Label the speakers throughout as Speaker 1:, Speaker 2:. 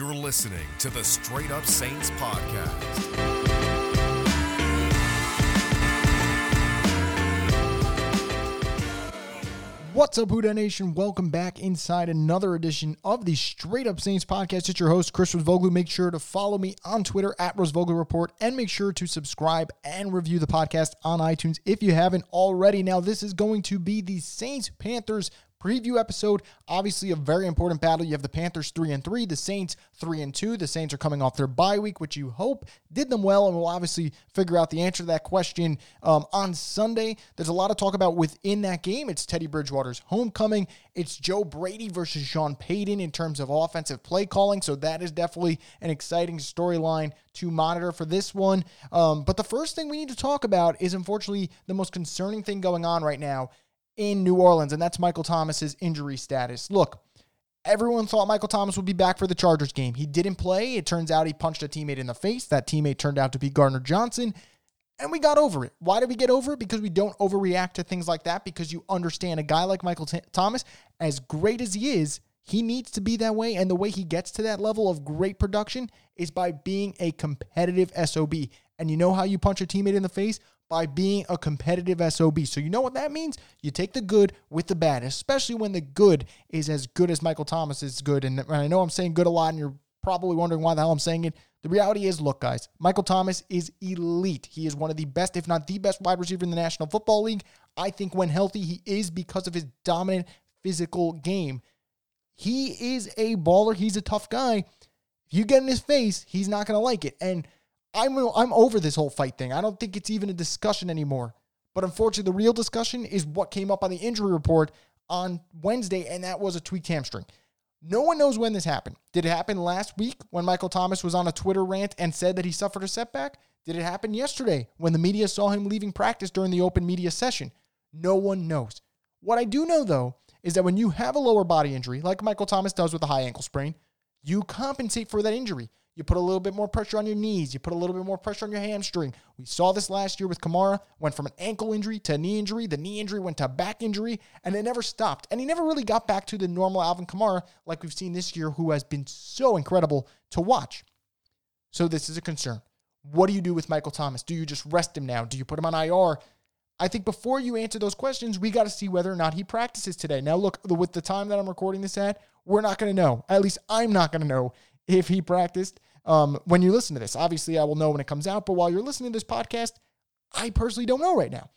Speaker 1: You're listening to the Straight Up Saints podcast.
Speaker 2: What's up, Who Dat Nation? Welcome back inside another edition of the Straight Up Saints podcast. It's your host, Chris Rosvoglou. Make sure to follow me on Twitter at Rosvoglou Report and make sure to subscribe and review the podcast on iTunes if you haven't already. Now, this is going to be the Saints Panthers preview episode. Obviously, a very important battle. You have the Panthers three and three, the Saints three and two. The Saints are coming off their bye week, which you hope did them well, and we'll obviously figure out the answer to that question um, on Sunday. There's a lot of talk about within that game. It's Teddy Bridgewater's homecoming. It's Joe Brady versus Sean Payton in terms of offensive play calling. So that is definitely an exciting storyline to monitor for this one. Um, but the first thing we need to talk about is unfortunately the most concerning thing going on right now in New Orleans, and that's Michael Thomas's injury status. Look, everyone thought Michael Thomas would be back for the Chargers game. He didn't play. It turns out he punched a teammate in the face. That teammate turned out to be Gardner Johnson. And we got over it. Why did we get over it? Because we don't overreact to things like that. Because you understand a guy like Michael T- Thomas, as great as he is, he needs to be that way. And the way he gets to that level of great production is by being a competitive SOB. And you know how you punch a teammate in the face? By being a competitive SOB. So you know what that means? You take the good with the bad, especially when the good is as good as Michael Thomas is good. And I know I'm saying good a lot, and you're probably wondering why the hell I'm saying it. The reality is, look, guys, Michael Thomas is elite. He is one of the best, if not the best, wide receiver in the National Football League. I think when healthy, he is because of his dominant physical game. He is a baller. He's a tough guy. If you get in his face, he's not going to like it. And I'm I'm over this whole fight thing. I don't think it's even a discussion anymore. But unfortunately, the real discussion is what came up on the injury report on Wednesday, and that was a tweaked hamstring. No one knows when this happened. Did it happen last week when Michael Thomas was on a Twitter rant and said that he suffered a setback? Did it happen yesterday when the media saw him leaving practice during the open media session? No one knows. What I do know, though, is that when you have a lower body injury, like Michael Thomas does with a high ankle sprain, you compensate for that injury. You put a little bit more pressure on your knees. You put a little bit more pressure on your hamstring. We saw this last year with Kamara. Went from an ankle injury to a knee injury. The knee injury went to back injury, and it never stopped. And he never really got back to the normal Alvin Kamara like we've seen this year, who has been so incredible to watch. So this is a concern. What do you do with Michael Thomas? Do you just rest him now? Do you put him on IR? I think before you answer those questions, we got to see whether or not he practices today. Now, look, with the time that I'm recording this at, we're not going to know. At least I'm not going to know if he practiced um, when you listen to this. Obviously, I will know when it comes out, but while you're listening to this podcast, I personally don't know right now.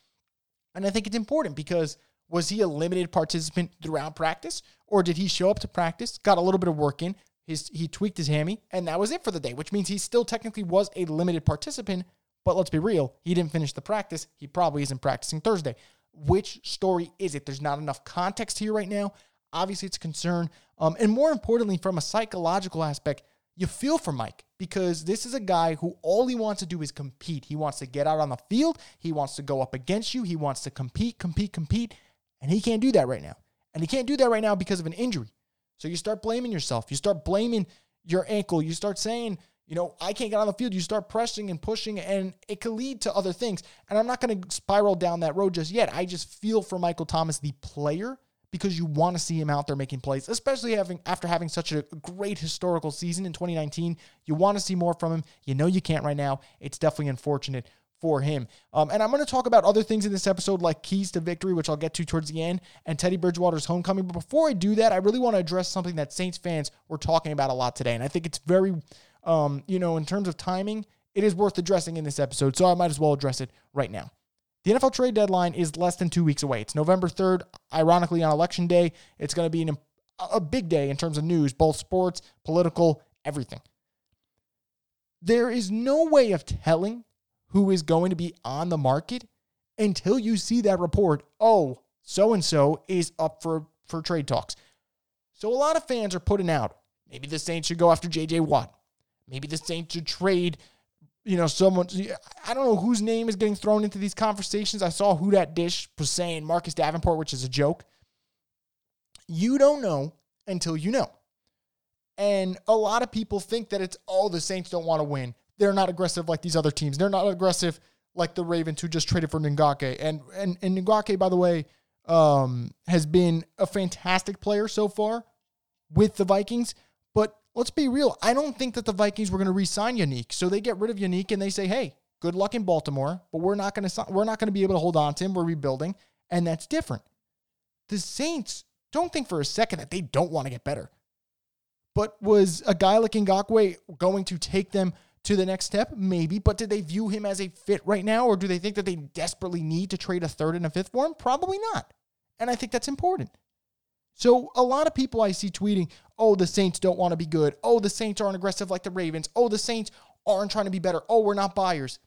Speaker 2: And I think it's important because was he a limited participant throughout practice, or did he show up to practice, got a little bit of work in, his, he tweaked his hammy, and that was it for the day, which means he still technically was a limited participant. But let's be real, he didn't finish the practice. He probably isn't practicing Thursday. Which story is it? There's not enough context here right now. Obviously, it's a concern. Um, and more importantly, from a psychological aspect, you feel for Mike because this is a guy who all he wants to do is compete. He wants to get out on the field. He wants to go up against you. He wants to compete, compete, compete. And he can't do that right now. And he can't do that right now because of an injury. So you start blaming yourself. You start blaming your ankle. You start saying, you know, I can't get on the field. You start pressing and pushing, and it could lead to other things. And I'm not going to spiral down that road just yet. I just feel for Michael Thomas, the player, because you want to see him out there making plays, especially having after having such a great historical season in 2019. You want to see more from him. You know you can't right now. It's definitely unfortunate for him. Um, and I'm going to talk about other things in this episode, like keys to victory, which I'll get to towards the end, and Teddy Bridgewater's homecoming. But before I do that, I really want to address something that Saints fans were talking about a lot today, and I think it's very, um, you know, in terms of timing, it is worth addressing in this episode. So I might as well address it right now. The NFL trade deadline is less than two weeks away. It's November 3rd, ironically, on election day. It's going to be an, a big day in terms of news, both sports, political, everything. There is no way of telling who is going to be on the market until you see that report. Oh, so and so is up for, for trade talks. So a lot of fans are putting out maybe the Saints should go after JJ Watt. Maybe the Saints should trade you know, someone, I don't know whose name is getting thrown into these conversations. I saw Who Dat Dish was saying Marcus Davenport, which is a joke. You don't know until you know. And a lot of people think that it's, oh, the Saints don't want to win. They're not aggressive like these other teams. They're not aggressive like the Ravens who just traded for Ngakoue. And, and, and Ngakoue, by the way, um, has been a fantastic player so far with the Vikings. Let's be real. I don't think that the Vikings were going to re-sign Yannick. So they get rid of Yannick and they say, "Hey, good luck in Baltimore, but we're not going to we're not going to be able to hold on to him. We're rebuilding." And that's different. The Saints don't think for a second that they don't want to get better. But was a guy like Ngakoue going to take them to the next step? Maybe. But did they view him as a fit right now? Or do they think that they desperately need to trade a third and a fifth for him? Probably not. And I think that's important. So a lot of people I see tweeting, oh, the Saints don't want to be good. Oh, the Saints aren't aggressive like the Ravens. Oh, the Saints aren't trying to be better. Oh, we're not buyers.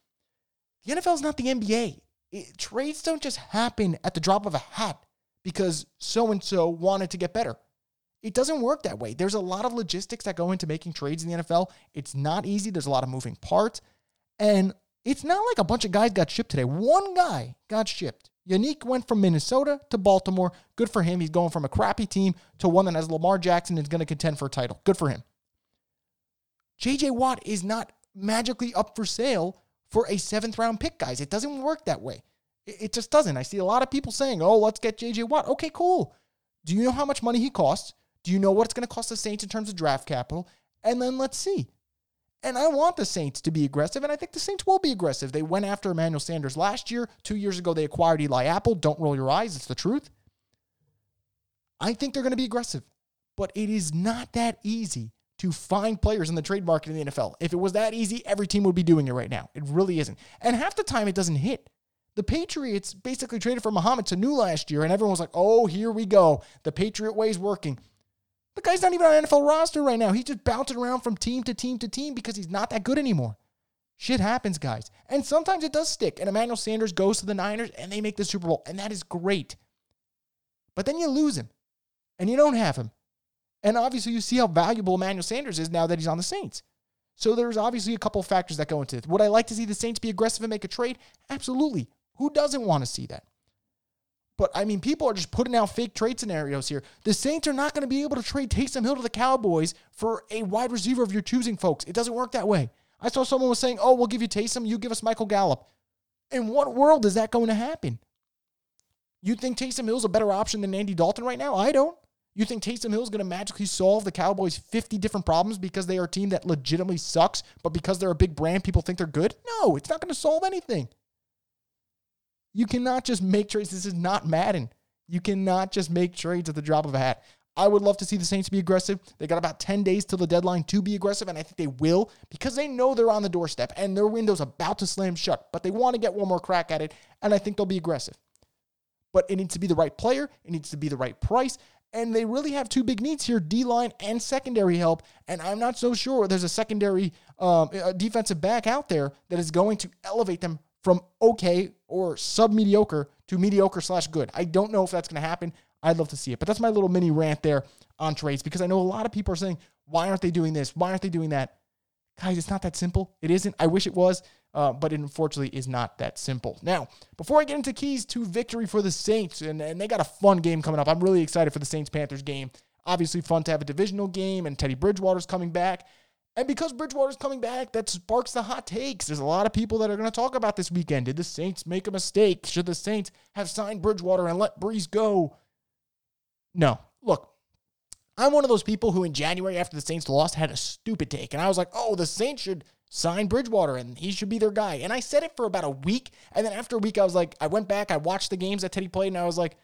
Speaker 2: The NFL is not the NBA. It, trades don't just happen at the drop of a hat because so and so wanted to get better. It doesn't work that way. There's a lot of logistics that go into making trades in the NFL. It's not easy. There's a lot of moving parts. And it's not like a bunch of guys got shipped today. One guy got shipped. Yannick went from Minnesota to Baltimore. Good for him. He's going from a crappy team to one that has Lamar Jackson and is going to contend for a title. Good for him. JJ Watt is not magically up for sale for a seventh round pick, guys. It doesn't work that way. It just doesn't. I see a lot of people saying, oh, let's get JJ Watt. Okay, cool. Do you know how much money he costs? Do you know what it's going to cost the Saints in terms of draft capital? And then let's see. And I want the Saints to be aggressive, and I think the Saints will be aggressive. They went after Emmanuel Sanders last year. Two years ago, they acquired Eli Apple. Don't roll your eyes, it's the truth. I think they're going to be aggressive, but it is not that easy to find players in the trade market in the NFL. If it was that easy, every team would be doing it right now. It really isn't. And half the time, it doesn't hit. The Patriots basically traded for Mohamed Sanu last year, and everyone was like, oh, here we go. The Patriot way is working. The guy's not even on NFL roster right now. He's just bouncing around from team to team to team because he's not that good anymore. Shit happens, guys. And sometimes it does stick. And Emmanuel Sanders goes to the Niners and they make the Super Bowl. And that is great. But then you lose him and you don't have him. And obviously, you see how valuable Emmanuel Sanders is now that he's on the Saints. So there's obviously a couple of factors that go into it. Would I like to see the Saints be aggressive and make a trade? Absolutely. Who doesn't want to see that? But I mean, people are just putting out fake trade scenarios here. The Saints are not going to be able to trade Taysom Hill to the Cowboys for a wide receiver of your choosing, folks. It doesn't work that way. I saw someone was saying, "Oh, we'll give you Taysom, you give us Michael Gallup." In what world is that going to happen? You think Taysom Hill's a better option than Andy Dalton right now? I don't. You think Taysom Hill is going to magically solve the Cowboys' 50 different problems because they are a team that legitimately sucks, but because they're a big brand, people think they're good? No, it's not going to solve anything. You cannot just make trades. This is not Madden. You cannot just make trades at the drop of a hat. I would love to see the Saints be aggressive. They got about 10 days till the deadline to be aggressive, and I think they will because they know they're on the doorstep and their window's about to slam shut, but they want to get one more crack at it, and I think they'll be aggressive. But it needs to be the right player, it needs to be the right price, and they really have two big needs here D line and secondary help. And I'm not so sure there's a secondary um, a defensive back out there that is going to elevate them from okay or sub mediocre to mediocre slash good. I don't know if that's going to happen. I'd love to see it. But that's my little mini rant there on trades because I know a lot of people are saying, why aren't they doing this? Why aren't they doing that? Guys, it's not that simple. It isn't. I wish it was, uh, but it unfortunately is not that simple. Now, before I get into keys to victory for the Saints, and, and they got a fun game coming up. I'm really excited for the Saints Panthers game. Obviously, fun to have a divisional game, and Teddy Bridgewater's coming back. And because Bridgewater's coming back, that sparks the hot takes. There's a lot of people that are going to talk about this weekend. Did the Saints make a mistake? Should the Saints have signed Bridgewater and let Brees go? No. Look, I'm one of those people who in January after the Saints lost had a stupid take. And I was like, oh, the Saints should sign Bridgewater and he should be their guy. And I said it for about a week. And then after a week, I was like, I went back, I watched the games that Teddy played, and I was like,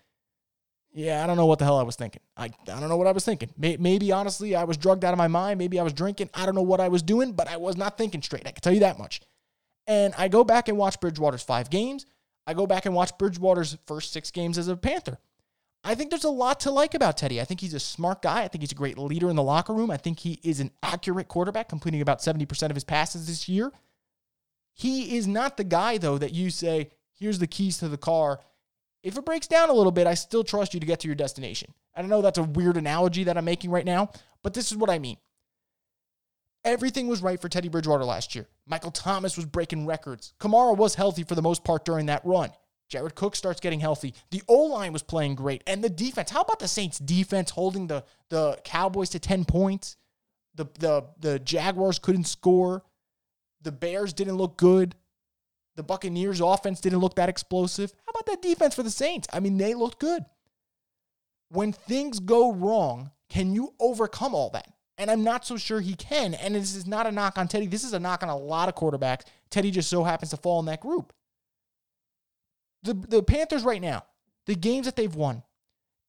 Speaker 2: yeah, I don't know what the hell I was thinking. I, I don't know what I was thinking. Maybe, honestly, I was drugged out of my mind. Maybe I was drinking. I don't know what I was doing, but I was not thinking straight. I can tell you that much. And I go back and watch Bridgewater's five games. I go back and watch Bridgewater's first six games as a Panther. I think there's a lot to like about Teddy. I think he's a smart guy. I think he's a great leader in the locker room. I think he is an accurate quarterback, completing about 70% of his passes this year. He is not the guy, though, that you say, here's the keys to the car if it breaks down a little bit, I still trust you to get to your destination. I know that's a weird analogy that I'm making right now, but this is what I mean. Everything was right for Teddy Bridgewater last year. Michael Thomas was breaking records. Kamara was healthy for the most part during that run. Jared Cook starts getting healthy. The O line was playing great. And the defense. How about the Saints defense holding the, the Cowboys to 10 points? The, the, the Jaguars couldn't score. The Bears didn't look good. The Buccaneers offense didn't look that explosive. How about that defense for the Saints? I mean, they looked good. When things go wrong, can you overcome all that? And I'm not so sure he can. And this is not a knock on Teddy. This is a knock on a lot of quarterbacks. Teddy just so happens to fall in that group. The, the Panthers right now, the games that they've won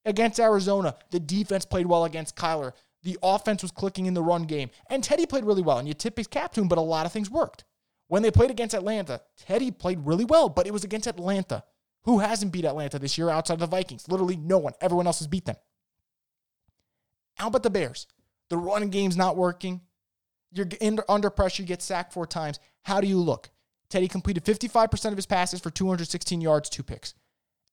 Speaker 2: against Arizona, the defense played well against Kyler. The offense was clicking in the run game. And Teddy played really well. And you tip his cap to him, but a lot of things worked. When they played against Atlanta, Teddy played really well, but it was against Atlanta. Who hasn't beat Atlanta this year outside of the Vikings? Literally no one. Everyone else has beat them. How about the Bears? The running game's not working. You're in, under pressure. You get sacked four times. How do you look? Teddy completed 55% of his passes for 216 yards, two picks.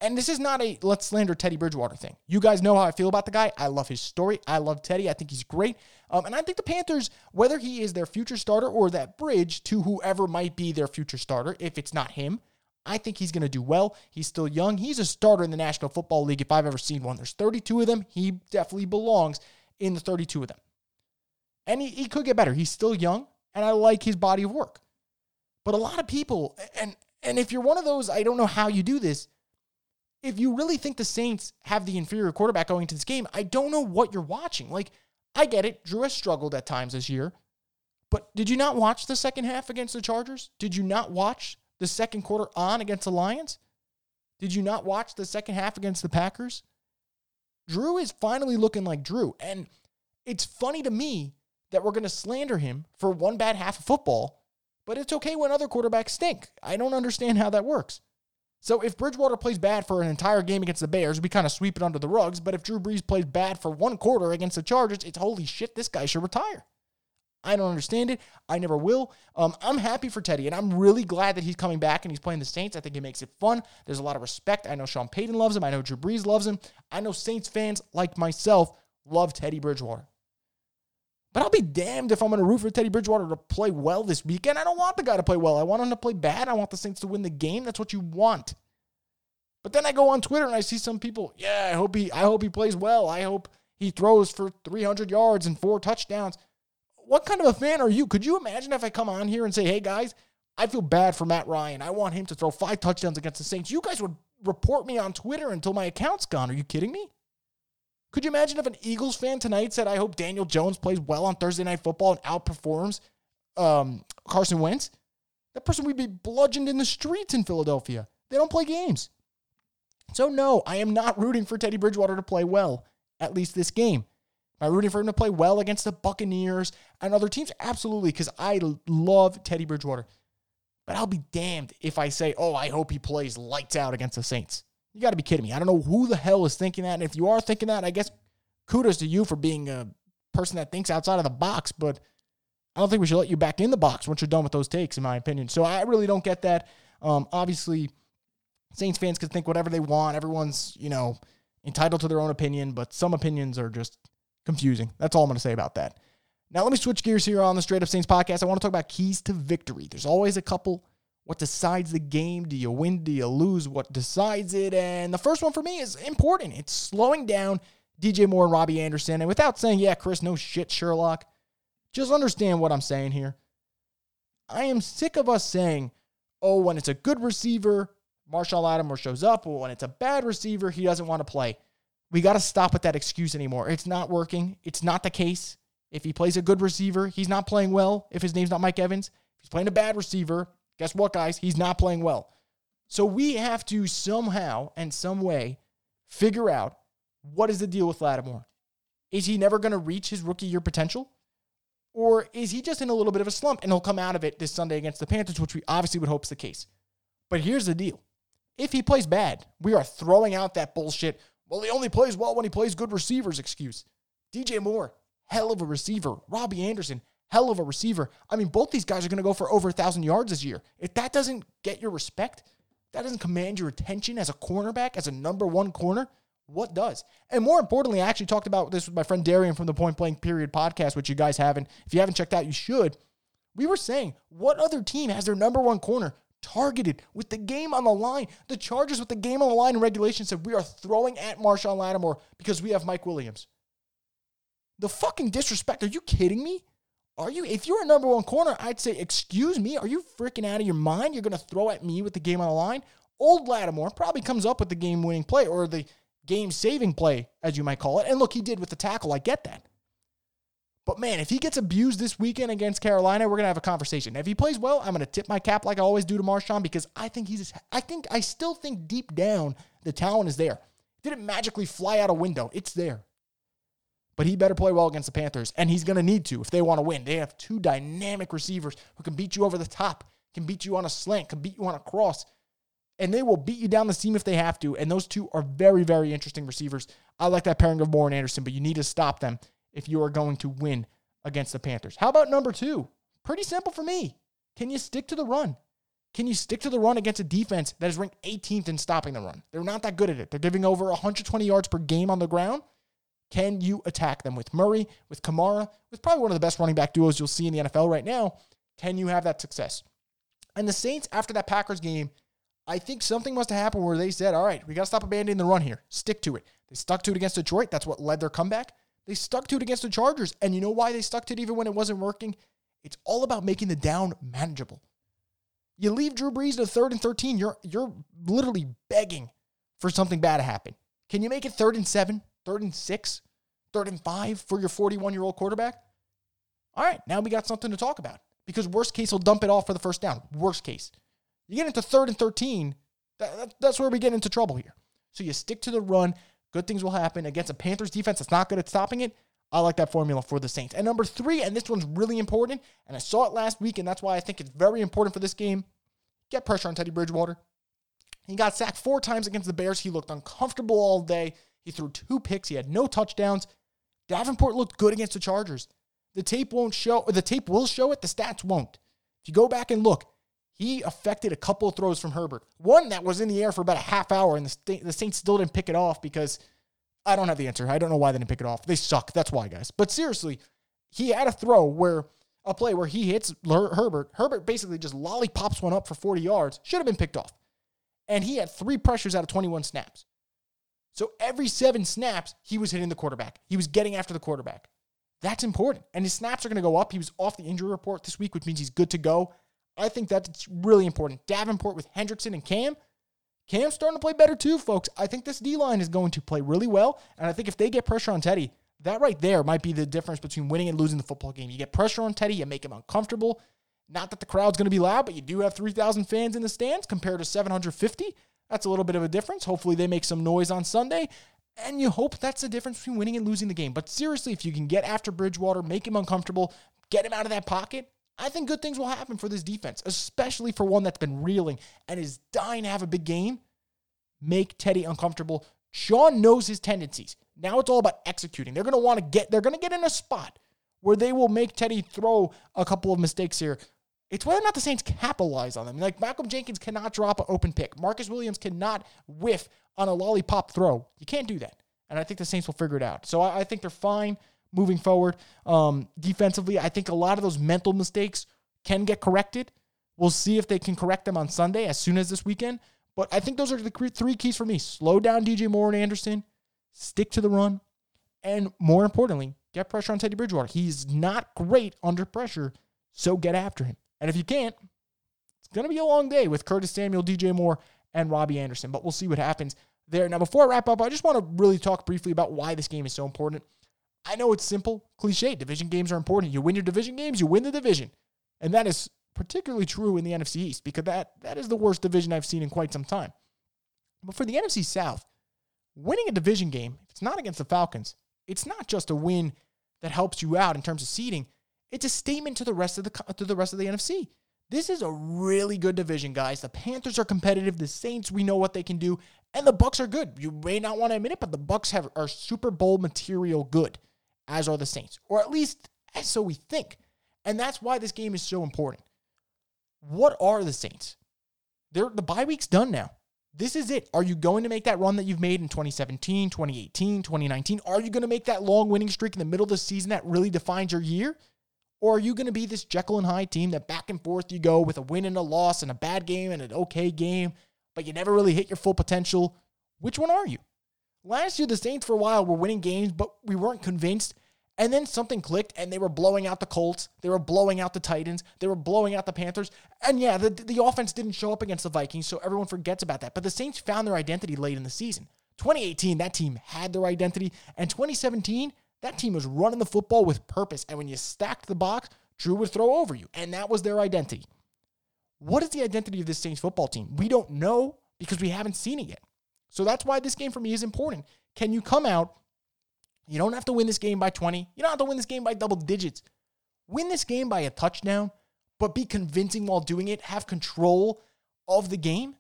Speaker 2: And this is not a let's slander Teddy Bridgewater thing. You guys know how I feel about the guy. I love his story. I love Teddy. I think he's great. Um, and I think the Panthers, whether he is their future starter or that bridge to whoever might be their future starter, if it's not him, I think he's going to do well. He's still young. He's a starter in the National Football League if I've ever seen one. There's 32 of them. He definitely belongs in the 32 of them. And he, he could get better. He's still young, and I like his body of work. But a lot of people, and and if you're one of those, I don't know how you do this if you really think the Saints have the inferior quarterback going into this game, I don't know what you're watching. Like, I get it. Drew has struggled at times this year. But did you not watch the second half against the Chargers? Did you not watch the second quarter on against the Lions? Did you not watch the second half against the Packers? Drew is finally looking like Drew. And it's funny to me that we're going to slander him for one bad half of football, but it's okay when other quarterbacks stink. I don't understand how that works. So if Bridgewater plays bad for an entire game against the Bears, we kind of sweep it under the rugs. But if Drew Brees plays bad for one quarter against the Chargers, it's holy shit, this guy should retire. I don't understand it. I never will. Um, I'm happy for Teddy, and I'm really glad that he's coming back and he's playing the Saints. I think it makes it fun. There's a lot of respect. I know Sean Payton loves him. I know Drew Brees loves him. I know Saints fans like myself love Teddy Bridgewater. But I'll be damned if I'm going to root for Teddy Bridgewater to play well this weekend. I don't want the guy to play well. I want him to play bad. I want the Saints to win the game. That's what you want. But then I go on Twitter and I see some people, yeah, I hope he I hope he plays well. I hope he throws for 300 yards and four touchdowns. What kind of a fan are you? Could you imagine if I come on here and say, "Hey guys, I feel bad for Matt Ryan. I want him to throw five touchdowns against the Saints." You guys would report me on Twitter until my account's gone. Are you kidding me? Could you imagine if an Eagles fan tonight said, I hope Daniel Jones plays well on Thursday Night Football and outperforms um, Carson Wentz? That person would be bludgeoned in the streets in Philadelphia. They don't play games. So, no, I am not rooting for Teddy Bridgewater to play well, at least this game. Am I rooting for him to play well against the Buccaneers and other teams? Absolutely, because I love Teddy Bridgewater. But I'll be damned if I say, oh, I hope he plays lights out against the Saints. You got to be kidding me. I don't know who the hell is thinking that. And if you are thinking that, I guess kudos to you for being a person that thinks outside of the box. But I don't think we should let you back in the box once you're done with those takes, in my opinion. So I really don't get that. Um, obviously, Saints fans can think whatever they want. Everyone's, you know, entitled to their own opinion, but some opinions are just confusing. That's all I'm going to say about that. Now, let me switch gears here on the Straight Up Saints podcast. I want to talk about keys to victory. There's always a couple what decides the game? Do you win? Do you lose? What decides it? And the first one for me is important. It's slowing down DJ Moore and Robbie Anderson. And without saying, yeah, Chris, no shit, Sherlock, just understand what I'm saying here. I am sick of us saying, oh, when it's a good receiver, Marshon Lattimore shows up, when it's a bad receiver, he doesn't want to play. We got to stop with that excuse anymore. It's not working. It's not the case. If he plays a good receiver, he's not playing well. If his name's not Mike Evans, if he's playing a bad receiver, Guess what, guys? He's not playing well. So we have to somehow and some way figure out what is the deal with Lattimore. Is he never going to reach his rookie year potential? Or is he just in a little bit of a slump and he'll come out of it this Sunday against the Panthers, which we obviously would hope is the case. But here's the deal. If he plays bad, we are throwing out that bullshit. Well, he only plays well when he plays good receivers excuse. DJ Moore, hell of a receiver. Robbie Anderson, hell of a receiver. I mean, both these guys are going to go for over a 1,000 yards this year. If that doesn't get your respect, that doesn't command your attention as a cornerback, as a number one corner, what does? And more importantly, I actually talked about this with my friend Darian from the Point Blank Period podcast, which you guys haven't. If you haven't checked out, you should. We were saying, what other team has their number one corner targeted with the game on the line? The Chargers, with the game on the line in regulation, said we are throwing at Marshon Lattimore because we have Mike Williams. The fucking disrespect. Are you kidding me? Are you, if you're a number one corner, I'd say, excuse me, are you freaking out of your mind? You're going to throw at me with the game on the line? Old Lattimore probably comes up with the game winning play or the game saving play, as you might call it. And look, he did with the tackle. I get that. But man, if he gets abused this weekend against Carolina, we're gonna have a conversation. If he plays well, I'm gonna tip my cap like I always do to Marshon because I think he's. I think I still think deep down the talent is there. didn't magically fly out a window. It's there. But he better play well against the Panthers, and he's gonna need to if they want to win. They have two dynamic receivers who can beat you over the top, can beat you on a slant, can beat you on a cross and they will beat you down the seam if they have to. And those two are very, very interesting receivers. I like that pairing of Moore and Anderson, but you need to stop them if you are going to win against the Panthers. How about number two? Pretty simple for me. Can you stick to the run? Can you stick to the run against a defense that is ranked 18th in stopping the run? They're not that good at it. They're giving over 120 yards per game on the ground. Can you attack them with Murray, with Kamara, with probably one of the best running back duos you'll see in the NFL right now? Can you have that success? And the Saints, after that Packers game, I think something must have happened where they said, all right, we got to stop abandoning the run here. Stick to it. They stuck to it against Detroit. That's what led their comeback. They stuck to it against the Chargers. And you know why they stuck to it even when it wasn't working? It's all about making the down manageable. You leave Drew Brees to third and 13, you're you're literally begging for something bad to happen. Can you make it third and seven, third and six, third and five for your 41 year old quarterback? All right, now we got something to talk about because worst case, he'll dump it off for the first down. Worst case. You get into third and 13, that, that, that's where we get into trouble here. So you stick to the run, good things will happen against a Panthers defense that's not good at stopping it. I like that formula for the Saints. And number three, and this one's really important, and I saw it last week, and that's why I think it's very important for this game. Get pressure on Teddy Bridgewater. He got sacked four times against the Bears. He looked uncomfortable all day. He threw two picks. He had no touchdowns. Davenport looked good against the Chargers. The tape won't show, the tape will show it, the stats won't. If you go back and look, he affected a couple of throws from Herbert. One that was in the air for about a half hour, and the, the Saints still didn't pick it off because I don't have the answer. I don't know why they didn't pick it off. They suck. That's why, guys. But seriously, he had a throw where a play where he hits Herbert. Herbert basically just lollipops one up for 40 yards. Should have been picked off. And he had three pressures out of 21 snaps. So every seven snaps, he was hitting the quarterback. He was getting after the quarterback. That's important. And his snaps are going to go up. He was off the injury report this week, which means he's good to go. I think that's really important. Davenport with Hendrickson and Cam. Cam's starting to play better too, folks. I think this D line is going to play really well. And I think if they get pressure on Teddy, that right there might be the difference between winning and losing the football game. You get pressure on Teddy, you make him uncomfortable. Not that the crowd's going to be loud, but you do have 3,000 fans in the stands compared to 750. That's a little bit of a difference. Hopefully, they make some noise on Sunday. And you hope that's the difference between winning and losing the game. But seriously, if you can get after Bridgewater, make him uncomfortable, get him out of that pocket, I think good things will happen for this defense, especially for one that's been reeling and is dying to have a big game. Make Teddy uncomfortable. Sean knows his tendencies. Now it's all about executing. They're going to want to get they're going to get in a spot where they will make Teddy throw a couple of mistakes here. It's whether or not the Saints capitalize on them. Like Malcolm Jenkins cannot drop an open pick. Marcus Williams cannot whiff on a lollipop throw. You can't do that. And I think the Saints will figure it out. So I, I think they're fine moving forward. Um, defensively, I think a lot of those mental mistakes can get corrected. We'll see if they can correct them on Sunday as soon as this weekend. But I think those are the three keys for me slow down DJ Moore and Anderson, stick to the run, and more importantly, get pressure on Teddy Bridgewater. He's not great under pressure, so get after him. And if you can't, it's going to be a long day with Curtis Samuel, DJ Moore, and Robbie Anderson. But we'll see what happens there. Now, before I wrap up, I just want to really talk briefly about why this game is so important. I know it's simple, cliche. Division games are important. You win your division games, you win the division. And that is particularly true in the NFC East because that, that is the worst division I've seen in quite some time. But for the NFC South, winning a division game, if it's not against the Falcons, it's not just a win that helps you out in terms of seeding. It's a statement to the rest of the to the rest of the NFC. This is a really good division, guys. The Panthers are competitive. The Saints, we know what they can do, and the Bucs are good. You may not want to admit it, but the Bucs have are Super Bowl material good as are the Saints, or at least so we think. And that's why this game is so important. What are the Saints? They're, the bye week's done now. This is it. Are you going to make that run that you've made in 2017, 2018, 2019? Are you going to make that long winning streak in the middle of the season that really defines your year? Or are you going to be this Jekyll and Hyde team that back and forth you go with a win and a loss and a bad game and an okay game, but you never really hit your full potential? Which one are you? Last year, the Saints for a while were winning games, but we weren't convinced. And then something clicked and they were blowing out the Colts. They were blowing out the Titans. They were blowing out the Panthers. And yeah, the, the offense didn't show up against the Vikings, so everyone forgets about that. But the Saints found their identity late in the season. 2018, that team had their identity. And 2017, That team was running the football with purpose. And when you stacked the box, Drew would throw over you. And that was their identity. What is the identity of this Saints football team? We don't know because we haven't seen it yet. So that's why this game for me is important. Can you come out? You don't have to win this game by 20. You don't have to win this game by double digits. Win this game by a touchdown, but be convincing while doing it. Have control of the game.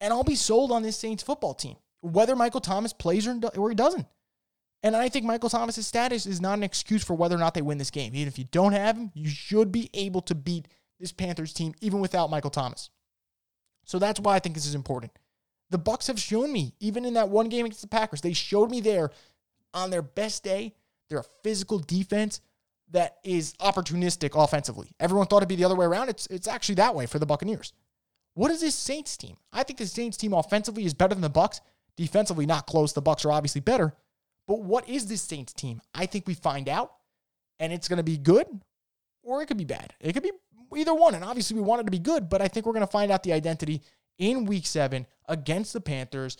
Speaker 2: And I'll be sold on this Saints football team, whether Michael Thomas plays or, he doesn't. And I think Michael Thomas's status is not an excuse for whether or not they win this game. Even if you don't have him, you should be able to beat this Panthers team even without Michael Thomas. So that's why I think this is important. The Bucs have shown me, even in that one game against the Packers, they showed me there on their best day, they're a physical defense that is opportunistic offensively. Everyone thought it'd be the other way around. It's it's actually that way for the Buccaneers. What is this Saints team? I think the Saints team offensively is better than the Bucs. Defensively, not close. The Bucs are obviously better. But what is this Saints team? I think we find out, and it's going to be good, or it could be bad. It could be either one. And obviously, we want it to be good, but I think we're going to find out the identity in Week Seven against the Panthers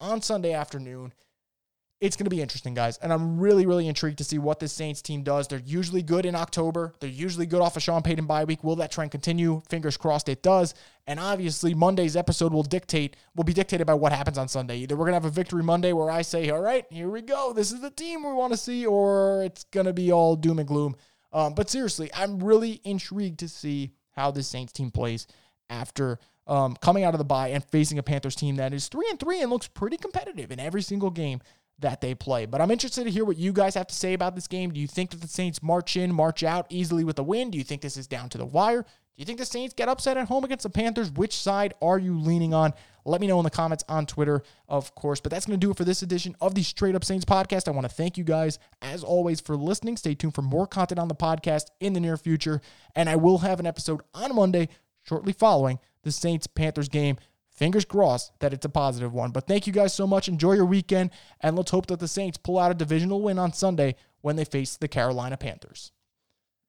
Speaker 2: on Sunday afternoon it's going to be interesting, guys. And I'm really, really intrigued to see what this Saints team does. They're usually good in October. They're usually good off a Sean Payton bye week. Will that trend continue? Fingers crossed it does. And obviously, Monday's episode will dictate, will be dictated by what happens on Sunday. Either we're going to have a victory Monday where I say, all right, here we go. This is the team we want to see, or it's going to be all doom and gloom. Um, but seriously, I'm really intrigued to see how this Saints team plays after um, coming out of the bye and facing a Panthers team that is three and three and looks pretty competitive in every single game that they play. But I'm interested to hear what you guys have to say about this game. Do you think that the Saints march in, march out easily with a win? Do you think this is down to the wire? Do you think the Saints get upset at home against the Panthers? Which side are you leaning on? Let me know in the comments on Twitter, of course. But that's going to do it for this edition of the Straight Up Saints podcast. I want to thank you guys, as always, for listening. Stay tuned for more content on the podcast in the near future. And I will have an episode on Monday, shortly following the Saints Panthers game. Fingers crossed that it's a positive one. But thank you guys so much. Enjoy your weekend, and let's hope that the Saints pull out a divisional win on Sunday when they face the Carolina Panthers.